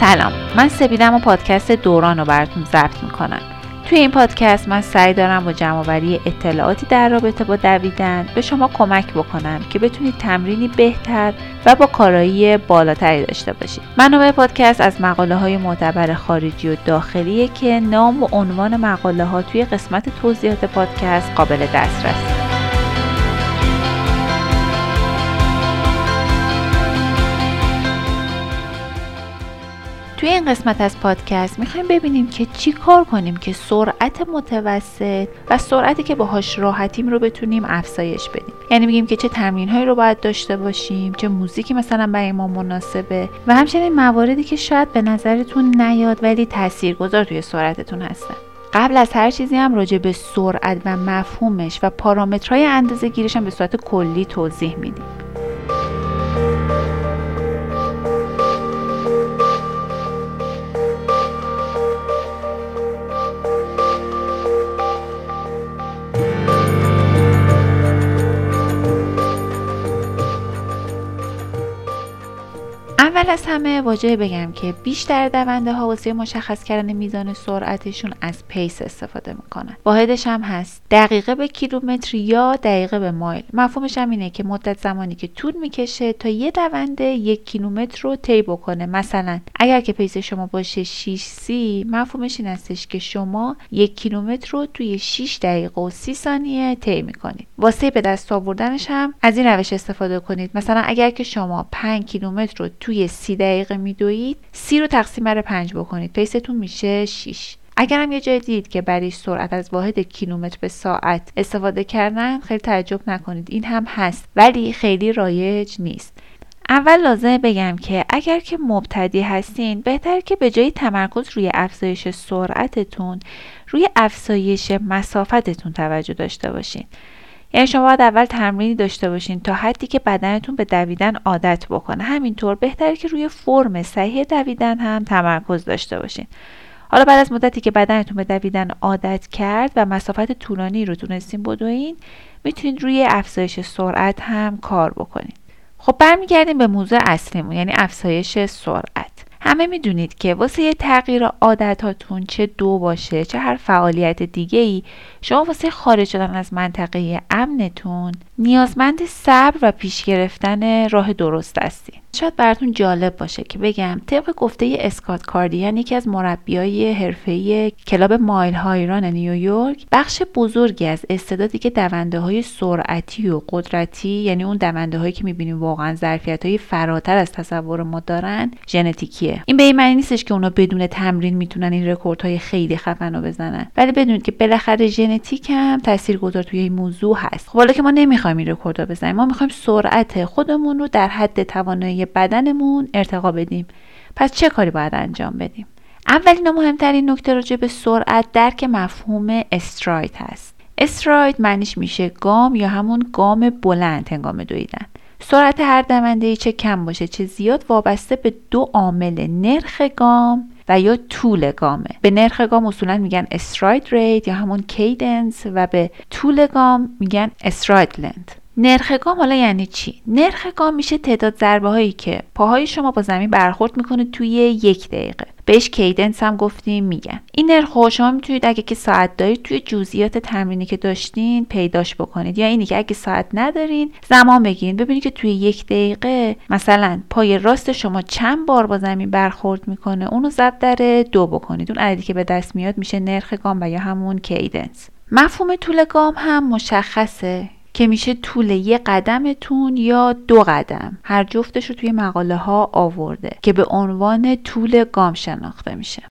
سلام من سپیدم و پادکست دوران رو براتون ضبط می‌کنم. توی این پادکست من سعی دارم با جمعآوری اطلاعاتی در رابطه با دویدن به شما کمک بکنم که بتونید تمرینی بهتر و با کارایی بالاتری داشته باشید. منابع پادکست از مقاله های معتبر خارجی و داخلیه که نام و عنوان مقاله ها توی قسمت توضیحات پادکست قابل دسترسه توی این قسمت از پادکست می‌خوایم ببینیم که چی کار کنیم که سرعت متوسط و سرعتی که باهاش راحتیم رو بتونیم افزایش بدیم. یعنی میگیم که چه تمرین هایی رو باید داشته باشیم چه موزیکی مثلا برای ما مناسبه و همچنین مواردی که شاید به نظرتون نیاد ولی تاثیرگذار توی سرعتتون هستن. قبل از هر چیزی هم راجع به سرعت و مفهومش و پارامترهای اندازه گیرش هم به صورت کلی توضیح میدیم. از همه واجبه بگم که بیشتر دونده ها واسه مشخص کردن میزان سرعتشون از pace استفاده می‌کنن. واحدش هم هست. دقیقه به کیلومتر یا دقیقه به مایل. مفهومش هم اینه که مدت زمانی که طول می‌کشه تا یه دونده یک کیلومتر رو طی بکنه. مثلا اگر که pace شما باشه 6 سی مفهومش این هستش که شما یک کیلومتر رو توی 6 دقیقه و 30 ثانیه طی می‌کنید. واسه به دست آوردنش هم از این روش استفاده کنید. مثلا اگر که شما 5 کیلومتر رو توی سی دقیقه میدوید سی رو تقسیم بر پنج بکنید. pace تون میشه 6 اگرم یه جای دید که برای سرعت از واحد کیلومتر به ساعت استفاده کردن خیلی تعجب نکنید. این هم هست ولی خیلی رایج نیست. اول لازمه بگم که اگر که مبتدی هستین بهتر که به جای تمرکز روی افزایش سرعتتون روی افزایش مسافتتون توجه داشته باشین. یعنی شما باید اول تمرینی داشته باشین تا حدی که بدنتون به دویدن عادت بکنه. همینطور بهتره که روی فرم صحیح دویدن هم تمرکز داشته باشین. حالا بعد از مدتی که بدنتون به دویدن عادت کرد و مسافت طولانی رو تونستین بدوین می‌تونید روی افزایش سرعت هم کار بکنید خب برمیگردیم به موضوع اصلیمون یعنی افزایش سرعت. همه می‌دونید که واسه یه تغییر عادتاتون چه دو باشه چه هر فعالیت دیگه ای شما واسه خارج شدن از منطقه امنتون نیازمند صبر و پیش گرفتن راه درست هستین. شاید براتون جالب باشه که بگم طبق گفته اسکات کاردیان یکی از مربیای حرفه‌ای club Mile High Run نیویورک بخش بزرگی از استعدادی که دونده های سرعتی و قدرتی یعنی اون دونده هایی که می‌بینیم واقعا ظرفیت های فراتر از تصور ما دارن ژنتیکیه. این به این معنی نیستش که اونا بدون تمرین می‌تونن این رکوردهای خیلی خفن رو بزنن ولی بدونید که بالاخره ژنتیک هم تاثیرگذار توی این موضوع هست. خب حالا که ما نمی‌خوایم این رکورد بزنیم ما می‌خوایم سرعت خودمون رو در حد توانایی بدنمون ارتقا بدیم. پس چه کاری باید انجام بدیم؟ اولین و مهمترین نکته راجع به سرعت درک مفهوم stride هست. stride معنیش میشه گام یا همون گام بلند هنگام دویدن. سرعت هر دونده چه کم باشه چه زیاد وابسته به دو عامل نرخ گام و یا طول گامه. به نرخ گام اصولا میگن stride rate یا همون cadence و به طول گام میگن stride length نرخ گام حالا یعنی چی؟ نرخ گام میشه تعداد ضربه هایی که پاهای شما با زمین برخورد می‌کنه توی یک دقیقه. بهش کیدنس هم گفتیم میگن. این نرخ شما می‌تونید اگه که ساعت دارید توی جزئیات تمرینی که داشتین پیداش بکنید. یا اینی که اگه ساعت ندارین زمان بگیرید ببینید که توی یک دقیقه مثلا پای راست شما چند بار با زمین برخورد می‌کنه؟ اونو ضرب در دو بکنید. اون عددی که به دست میاد میشه نرخ گام و یا همون کیدنس. مفهوم طول گام هم مشخصه. که میشه طول یه قدمتون یا دو قدم. هر جفتش رو توی مقاله ها آورده که به عنوان طول گام شناخته میشه.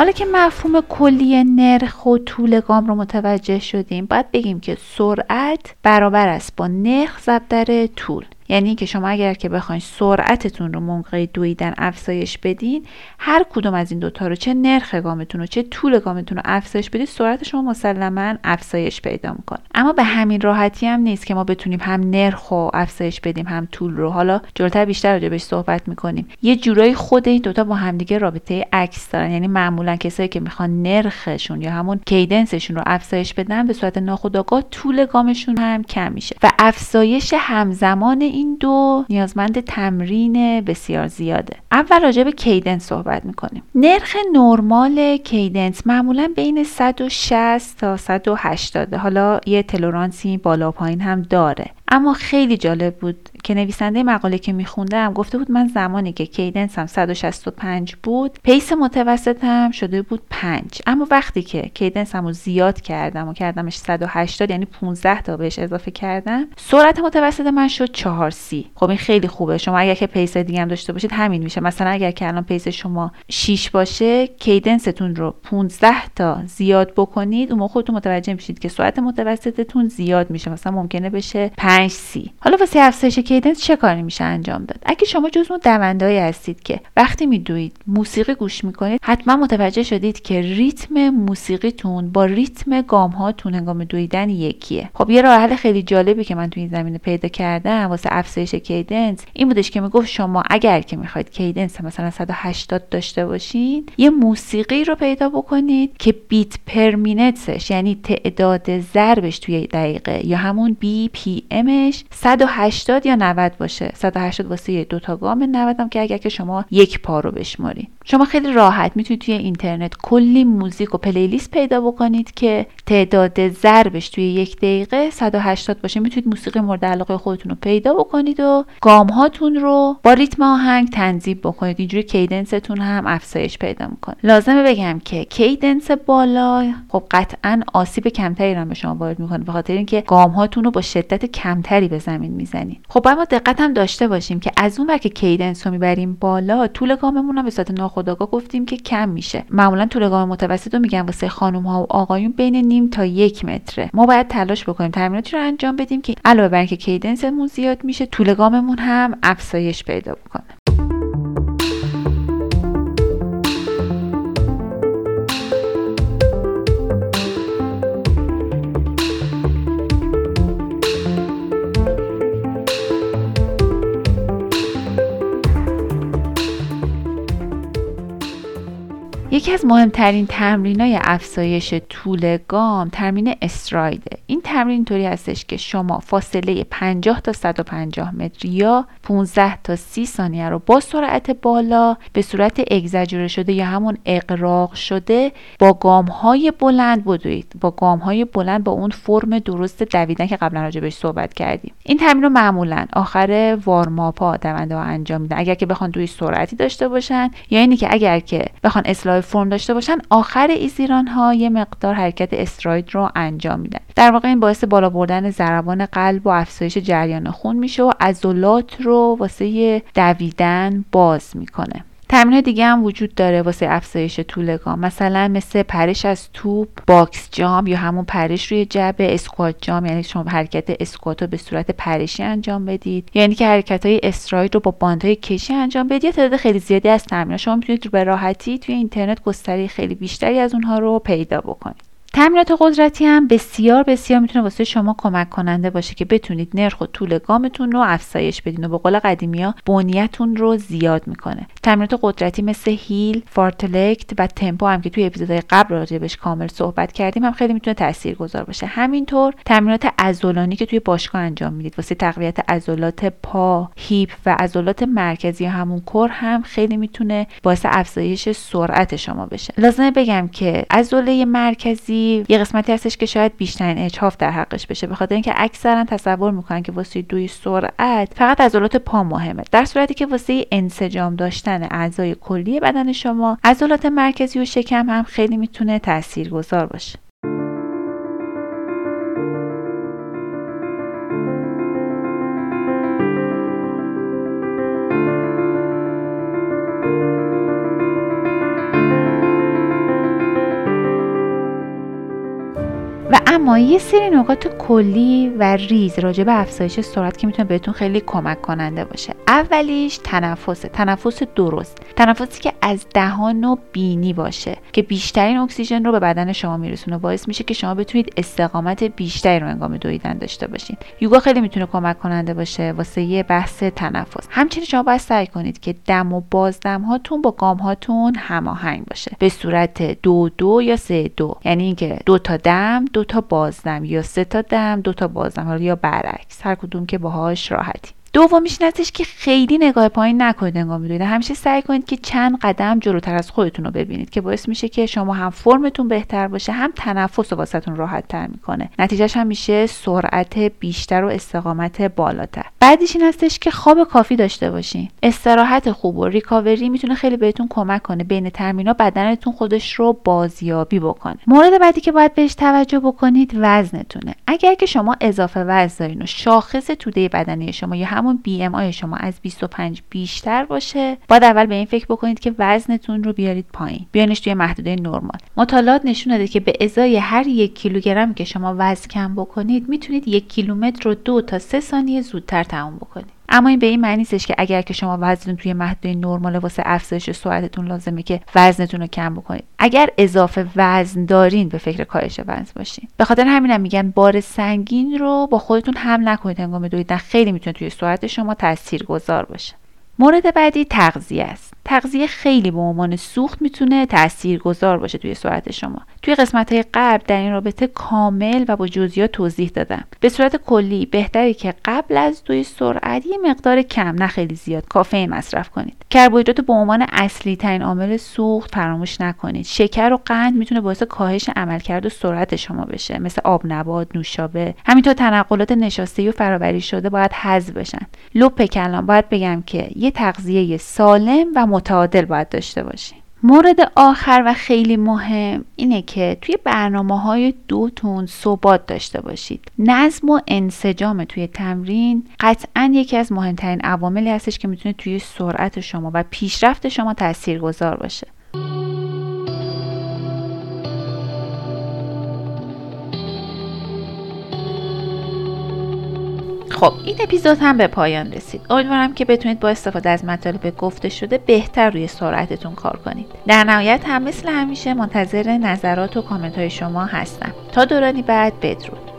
حالا که مفهوم کلی نرخ و طول گام رو متوجه شدیم باید بگیم که سرعت برابر است با نرخ ضرب در طول. یعنی که شما اگر که بخواید سرعتتون رو موقع دویدن افزایش بدین هر کدوم از این دوتا رو چه نرخ گامتون رو چه طول گامتون رو افزایش بدید سرعت شما مسلما افزایش پیدا می‌کنه. اما به همین راحتی هم نیست که ما بتونیم هم نرخ رو افزایش بدیم هم طول رو. حالا جلوتر بیشتر راجع بهش صحبت می‌کنیم. یه جورایی خود این دوتا با همدیگه رابطه عکس دارن. یعنی معمولا کسایی که می‌خوان نرخشون یا همون کیدنسشون رو افزایش بدن به صورت ناخودآگاه طول گامشون هم کم میشه. و افزایش همزمان دو نیازمند تمرین بسیار زیاده. اول راجع به cadence صحبت می‌کنیم. نرخ نرمال cadence معمولا بین 160 تا 180 حالا یه تلورانسی بالا پایین هم داره. اما خیلی جالب بود که نویسنده مقاله که میخوندم گفته بود من زمانی که cadence م 165 بود pace متوسطم شده بود 5 اما وقتی که cadence م رو زیاد کردم و کردمش 180 یعنی 15 تا بهش اضافه کردم سرعت متوسط من شد 4 سی. خب این خیلی خوبه. شما اگر که pace دیگه هم داشته باشید همین میشه. مثلا اگر که الان pace شما 6 باشه cadence تون رو 15 تا زیاد بکنید اون موقع خودتون متوجه میشید که سرعت متوسطتون زیاد میشه. مثلا ممکنه بشه 5 سی حالا واسه افزایش cadence چه کاری میشه انجام داد؟ اگه شما جز اون دوندهایی هستید که وقتی میدوید موسیقی گوش می‌کنید حتما متوجه شدید که ریتم موسیقیتون با ریتم گام هاتون هنگام دویدن یکیه. خب یه راه حل خیلی جالبی که من تو این زمینه پیدا کردم واسه افزایش cadence این بودش که می‌گفت شما اگر که می‌خواید cadence مثلا 180 داشته باشین یه موسیقی رو پیدا بکنید که beat per minutes ش یعنی تعداد ضربش توی دقیقه یا همون BP امش 180 یا 90 باشه؟ 180 واسه دو تا گام 90 هم که اگر که شما یک پا رو بشمارید شما خیلی راحت می‌تونید توی اینترنت کلی موزیک و پلیلیست پیدا بکنید که تعداد ضربش توی یک دقیقه 180 باشه. می‌تونید موسیقی مورد علاقه خودتون رو پیدا بکنید و گام هاتون رو با ریتم آهنگ تنظیم بکنید. اینجوری کیدنستون هم افزایش پیدا می‌کنه. لازمه بگم که کیدنس بالا خب قطعا آسیب کمتری رو به شما وارد می‌کنه به خاطر اینکه گام هاتون رو با شدت کمتری به زمین می‌زنید خب اما دقت هم داشته باشیم که از اون که کیدنس رو می‌بریم بالا طول گاممون هم به صورت ناخودآگاه گفتیم که کم میشه. معمولا طول گام متوسط رو میگم واسه خانم ها و آقایون بین نیم تا یک متره. ما باید تلاش بکنیم تمریناتی رو انجام بدیم که علاوه بر اینکه کیدنسمون زیاد میشه طول گاممون هم افزایش پیدا بکنه. یکی از مهمترین تمرین های افزایش طول گام تمرین استرایده. این تمرین اینطوری هستش که شما فاصله 50 تا 150 متر یا 15 تا 30 ثانیه رو با سرعت بالا به صورت اگزاجوره شده یا همون اقراق شده با گام های بلند بدوید. با گام های بلند با اون فرم درست دویدن که قبلا راجع بهش صحبت کردیم. این تمرین رو معمولا آخر وارماپ ها دونده ها انجام میدن. اگر که بخوان دوی سرعتی داشته باشن یا اینی که اگر که بخوان اصلاح فرم داشته باشن آخر ایزیران ها یه مقدار حرکت استراید رو انجام میدن. در واقع این باعث بالا بردن ضربان قلب و افزایش جریان خون میشه و عضلات رو واسه دویدن باز می‌کنه. تمرین دیگه هم وجود داره واسه افزایش طول گام. مثلا مثل پرش از توپ box jump یا همون پرش روی جعبه squat jump یعنی شما حرکت اسکوات رو به صورت پرشی انجام بدید. یعنی که حرکت های stride رو با باندهای کشی انجام بدید. یا تعداد خیلی زیادی از تمرین شما می‌تونید به راحتی توی اینترنت گستره خیلی بیشتری از اونها رو پیدا بکنید. تمرینات قدرتی هم بسیار بسیار می‌تونه واسه شما کمک کننده باشه که بتونید نرخ و طول گامتون رو افزایش بدین و به قول قدیمی ها بنیتون رو زیاد می‌کنه. تمرینات قدرتی مثل هیل فارتلکت و تمپو هم که توی اپیزودهای قبل راجبش کامل صحبت کردیم هم خیلی می‌تونه تاثیرگذار باشه. همینطور تمرینات عضلانی که توی باشگاه انجام می‌دید واسه تقویت عضلات پا هیپ و عضلات مرکزی همون کور هم خیلی می‌تونه باعث افزایش سرعت شما بشه. لازمه بگم که عضله مرکزی یه قسمتی هستش که شاید بیشترین اجهاف در حقش بشه. به خاطر اینکه اکثرا تصور می‌کنن که واسه دوی سرعت فقط عضلات پا مهمه. در صورتی که واسه انسجام داشتن اعضای کلی بدن شما عضلات مرکزی و شکم هم خیلی می‌تونه تاثیرگذار باشه. اما یه سری نکات کلی و ریز راجع به افزایش سرعت که می‌تونه بهتون خیلی کمک کننده باشه. اولیش تنفسه. تنفس درست. تنفسی که از دهان و بینی باشه که بیشترین اکسیژن رو به بدن شما میرسونه. باعث میشه که شما بتونید استقامت بیشتری رو انگام دویدن داشته باشین. یوگا خیلی می‌تونه کمک کننده باشه واسه یه بحث تنفس. همچنین شما باید سعی کنید که دم و بازدم هاتون با گام هاتون هماهنگ باشه. به صورت دو دو یا سه دو. یعنی اینکه دو تا دم دو تا بازدم یا سه تا دم دو تا بازدم حالا یا برعکس هر کدوم که باهاش راحتی دومیش این که خیلی نگاه پایین نکنید انگار می‌دونید. همیشه سعی کنید که چند قدم جلوتر از خودتون رو ببینید که باعث میشه که شما هم فرمتون بهتر باشه هم تنفس واسهتون راحت تر می‌کنه. نتیجهش هم میشه سرعت بیشتر و استقامت بالاتر. بعدش این هستش که خواب کافی داشته باشین. استراحت خوب و ریکاوری می‌تونه خیلی بهتون کمک کنه. بین ترمینا بدنتون خودش رو بازیابی بکنه. مورد بعدی که باید بهش توجه بکنید وزنتونه. اگر که شما اضافه وزن دارین و شاخص توده بدنی شما یا همون آی شما از 25 بیشتر باشه. باید اول به این فکر بکنید که وزنتون رو بیارید پایین. بیانش توی محدوده نرمال. مطالعات نشون داده که به ازای هر یک کیلوگرم که شما وزن کم بکنید می‌تونید یک کیلومتر رو دو تا سه ثانیه زودتر تموم بکنید. اما این به این معنی نیستش که اگر که شما وزنتون توی محدوده نرمال واسه افزایش سرعتتون لازمه که وزنتون رو کم بکنید. اگر اضافه وزن دارین به فکر کاهش وزن باشین. به خاطر همینم میگن بار سنگین رو با خودتون هم نکنید هنگام دویدن خیلی می‌تونه توی سرعت شما تاثیرگذار باشه. مورد بعدی تغذیه است. تغذیه خیلی به عنوان سوخت می‌تونه گذار باشه توی سرعت شما. توی قسمت های قبل در این رابطه کامل و با جزئیات توضیح دادم. به صورت کلی بهتری که قبل از دوی سرعت یه مقدار کم نه خیلی زیاد کافئین مصرف کنید. کربوهیدرات به عنوان اصلی ترین عامل سوخت فراموش نکنید. شکر و قند می‌تونه باعث کاهش عملکرد و سرعت شما بشه مثل آب نبات نوشابه. همینطور تنقلات نشاسته و فرآوری شده باید حذف بشن. لپ کلام باید بگم که یه تغذیه سالم و متعادل باید داشته باشیم. مورد آخر و خیلی مهم اینه که توی برنامه های دوتون ثبات داشته باشید. نظم و انسجام توی تمرین قطعا یکی از مهمترین عواملی هستش که می‌تونه توی سرعت شما و پیشرفت شما تاثیرگذار باشه. خب این اپیزود هم به پایان رسید. امیدوارم که بتونید با استفاده از مطالب گفته شده بهتر روی سرعتتون کار کنید. در نهایت هم مثل همیشه منتظر نظرات و کامنت های شما هستم. تا دورانی بعد بدرود.